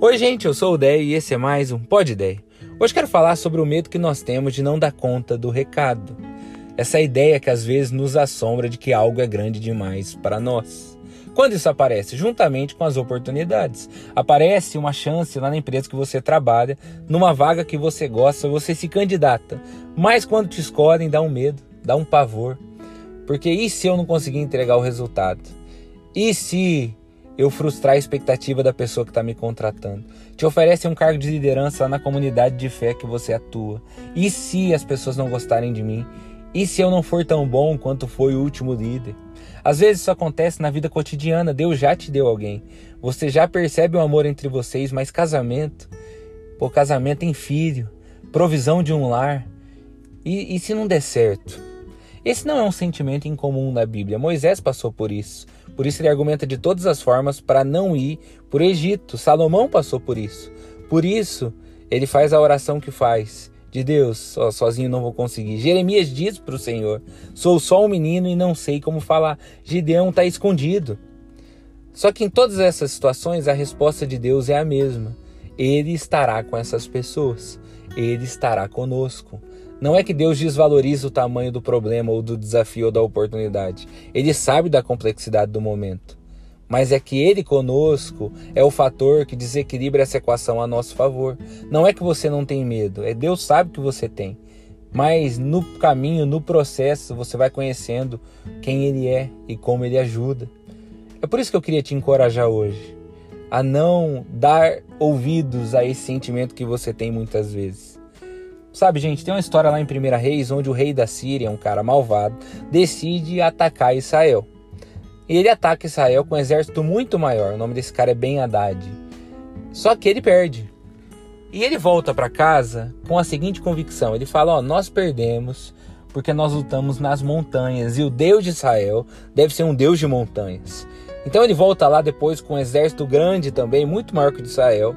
Oi, gente, eu sou o Dé e esse é mais um Pod Ideia. Hoje quero falar sobre o medo que nós temos de não dar conta do recado. Essa ideia que às vezes nos assombra de que algo é grande demais para nós. Quando isso aparece? Juntamente com as oportunidades. Aparece uma chance lá na empresa que você trabalha, numa vaga que você gosta, você se candidata. Mas quando te escolhem, dá um medo, dá um pavor. Porque e se eu não conseguir entregar o resultado? E se eu frustrar a expectativa da pessoa que está me contratando. Te oferece um cargo de liderança na comunidade de fé que você atua. E se as pessoas não gostarem de mim? E se eu não for tão bom quanto foi o último líder? Às vezes isso acontece na vida cotidiana. Deus já te deu alguém. Você já percebe o amor entre vocês, mas casamento, pô, casamento em filho, provisão de um lar. E, e se não der certo? Esse não é um sentimento incomum na Bíblia. Moisés passou por isso. Por isso ele argumenta de todas as formas para não ir por Egito. Salomão passou por isso. Por isso ele faz a oração que faz. De Deus, ó, sozinho não vou conseguir. Jeremias diz para o Senhor: Sou só um menino e não sei como falar. Gideão está escondido. Só que em todas essas situações a resposta de Deus é a mesma. Ele estará com essas pessoas. Ele estará conosco. Não é que Deus desvaloriza o tamanho do problema ou do desafio ou da oportunidade. Ele sabe da complexidade do momento. Mas é que Ele conosco é o fator que desequilibra essa equação a nosso favor. Não é que você não tem medo, é Deus sabe que você tem. Mas no caminho, no processo, você vai conhecendo quem Ele é e como Ele ajuda. É por isso que eu queria te encorajar hoje a não dar ouvidos a esse sentimento que você tem muitas vezes. Sabe, gente, tem uma história lá em 1 Reis onde o rei da Síria, um cara malvado, decide atacar Israel. E ele ataca Israel com um exército muito maior. O nome desse cara é Ben Haddad. Só que ele perde. E ele volta para casa com a seguinte convicção: ele fala, ó, nós perdemos porque nós lutamos nas montanhas e o Deus de Israel deve ser um Deus de montanhas. Então ele volta lá depois com um exército grande também, muito maior que o de Israel,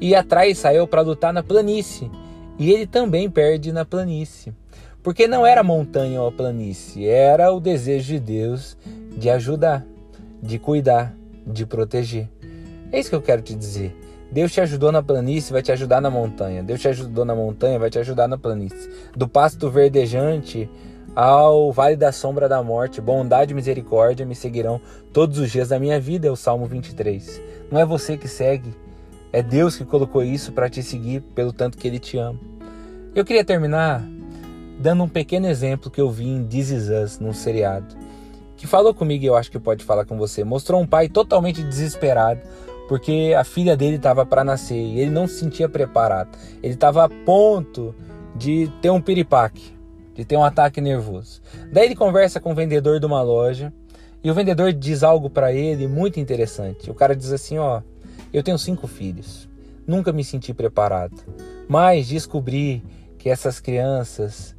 e atrai Israel para lutar na planície. E ele também perde na planície. Porque não era montanha ou a planície, era o desejo de Deus de ajudar, de cuidar, de proteger. É isso que eu quero te dizer. Deus te ajudou na planície, vai te ajudar na montanha. Deus te ajudou na montanha, vai te ajudar na planície. Do pasto verdejante ao vale da sombra da morte, bondade e misericórdia me seguirão todos os dias da minha vida, é o Salmo 23. Não é você que segue, é Deus que colocou isso para te seguir pelo tanto que Ele te ama. Eu queria terminar dando um pequeno exemplo que eu vi em This Is Us, num seriado, que falou comigo e eu acho que pode falar com você. Mostrou um pai totalmente desesperado porque a filha dele estava para nascer e ele não se sentia preparado. Ele estava a ponto de ter um piripaque, de ter um ataque nervoso. Daí ele conversa com o vendedor de uma loja e o vendedor diz algo para ele muito interessante. O cara diz assim: Ó, eu tenho cinco filhos. Nunca me senti preparado, mas descobri que essas crianças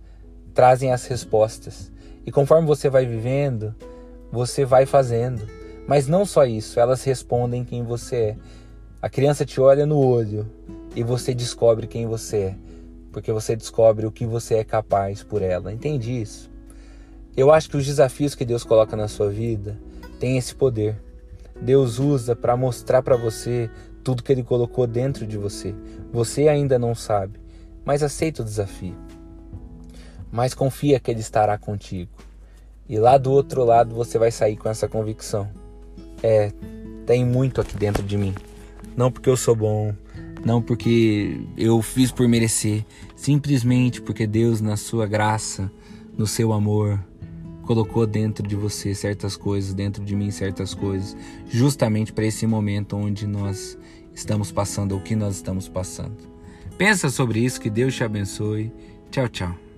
trazem as respostas. E conforme você vai vivendo, você vai fazendo. Mas não só isso, elas respondem quem você é. A criança te olha no olho e você descobre quem você é, porque você descobre o que você é capaz por ela. Entende isso? Eu acho que os desafios que Deus coloca na sua vida têm esse poder. Deus usa para mostrar para você tudo que Ele colocou dentro de você. Você ainda não sabe, mas aceita o desafio. Mas confia que Ele estará contigo. E lá do outro lado você vai sair com essa convicção. É, tem muito aqui dentro de mim. Não porque eu sou bom, não porque eu fiz por merecer, simplesmente porque Deus, na sua graça, no seu amor, colocou dentro de você certas coisas, dentro de mim certas coisas, justamente para esse momento onde nós estamos passando, ou que nós estamos passando. Pensa sobre isso, que Deus te abençoe. Tchau, tchau.